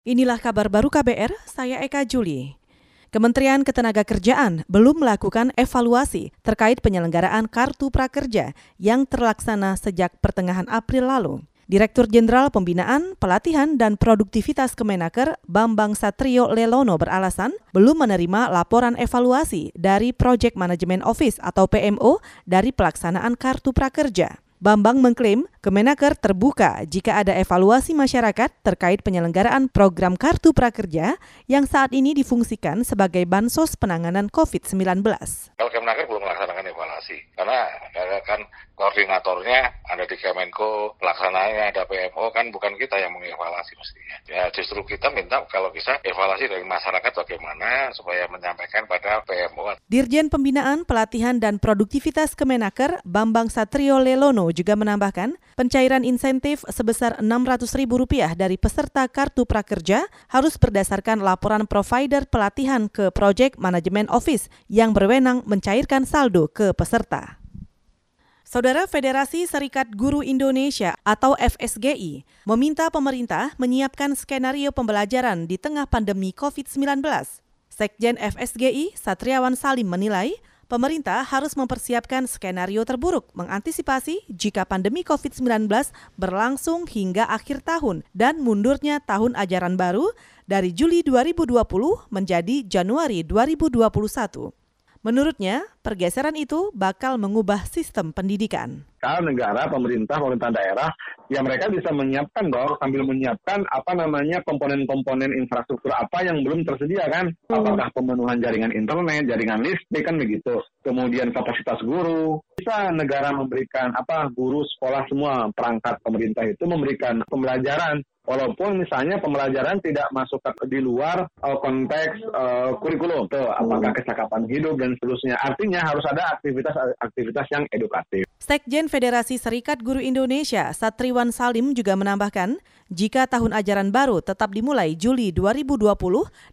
Inilah kabar baru KBR, saya Eka Juli. Kementerian Ketenagakerjaan belum melakukan evaluasi terkait penyelenggaraan Kartu Prakerja yang terlaksana sejak pertengahan April lalu. Direktur Jenderal Pembinaan, Pelatihan, dan Produktivitas Kemenaker Bambang Satrio Lelono beralasan belum menerima laporan evaluasi dari Project Management Office atau PMO dari pelaksanaan Kartu Prakerja. Bambang mengklaim Kemenaker terbuka jika ada evaluasi masyarakat terkait penyelenggaraan program Kartu Prakerja yang saat ini difungsikan sebagai bansos penanganan COVID-19. Kalau Kemenaker belum melaksanakan evaluasi, karena kan koordinatornya ada di Kemenko, pelaksananya ada PMO, kan bukan kita yang mengevaluasi mestinya. Ya justru kita minta kalau bisa evaluasi dari masyarakat bagaimana supaya menyampaikan pada PMO. Dirjen Pembinaan, Pelatihan, dan Produktivitas Kemenaker, Bambang Satrio Lelono juga menambahkan, pencairan insentif sebesar Rp600.000 dari peserta Kartu Prakerja harus berdasarkan laporan provider pelatihan ke Project Management Office yang berwenang mencairkan saldo ke peserta. Saudara Federasi Serikat Guru Indonesia atau FSGI meminta pemerintah menyiapkan skenario pembelajaran di tengah pandemi COVID-19. Sekjen FSGI, Satriawan Salim menilai, pemerintah harus mempersiapkan skenario terburuk mengantisipasi jika pandemi COVID-19 berlangsung hingga akhir tahun dan mundurnya tahun ajaran baru dari Juli 2020 menjadi Januari 2021. Menurutnya, pergeseran itu bakal mengubah sistem pendidikan. Kalau negara, pemerintah, pemerintah daerah, ya mereka bisa menyiapkan dong, sambil menyiapkan apa namanya komponen-komponen infrastruktur apa yang belum tersedia kan. Hmm. Apakah pemenuhan jaringan internet, jaringan listrik kan begitu. Kemudian kapasitas guru. Bisa negara memberikan apa guru sekolah semua perangkat pemerintah itu memberikan pembelajaran walaupun misalnya pembelajaran tidak masuk di luar uh, konteks uh, kurikulum, tuh, apakah kesakapan hidup dan seterusnya. Artinya harus ada aktivitas-aktivitas yang edukatif. Sekjen Federasi Serikat Guru Indonesia, Satriwan Salim juga menambahkan, jika tahun ajaran baru tetap dimulai Juli 2020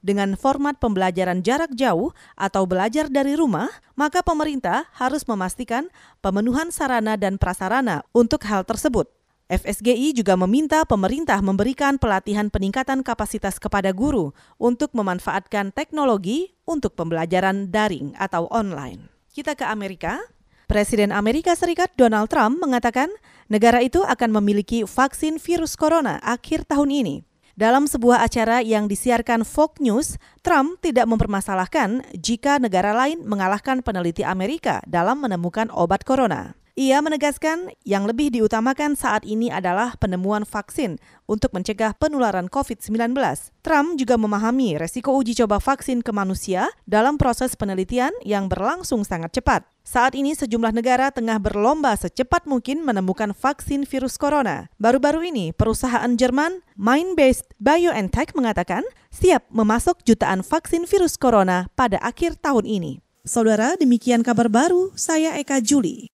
dengan format pembelajaran jarak jauh atau belajar dari rumah, maka pemerintah harus memastikan pemenuhan sarana dan prasarana untuk hal tersebut. FSGI juga meminta pemerintah memberikan pelatihan peningkatan kapasitas kepada guru untuk memanfaatkan teknologi untuk pembelajaran daring atau online. Kita ke Amerika. Presiden Amerika Serikat Donald Trump mengatakan negara itu akan memiliki vaksin virus corona akhir tahun ini. Dalam sebuah acara yang disiarkan Fox News, Trump tidak mempermasalahkan jika negara lain mengalahkan peneliti Amerika dalam menemukan obat corona. Ia menegaskan yang lebih diutamakan saat ini adalah penemuan vaksin untuk mencegah penularan COVID-19. Trump juga memahami resiko uji coba vaksin ke manusia dalam proses penelitian yang berlangsung sangat cepat. Saat ini sejumlah negara tengah berlomba secepat mungkin menemukan vaksin virus corona. Baru-baru ini, perusahaan Jerman Mind-Based BioNTech mengatakan siap memasok jutaan vaksin virus corona pada akhir tahun ini. Saudara, demikian kabar baru. Saya Eka Juli.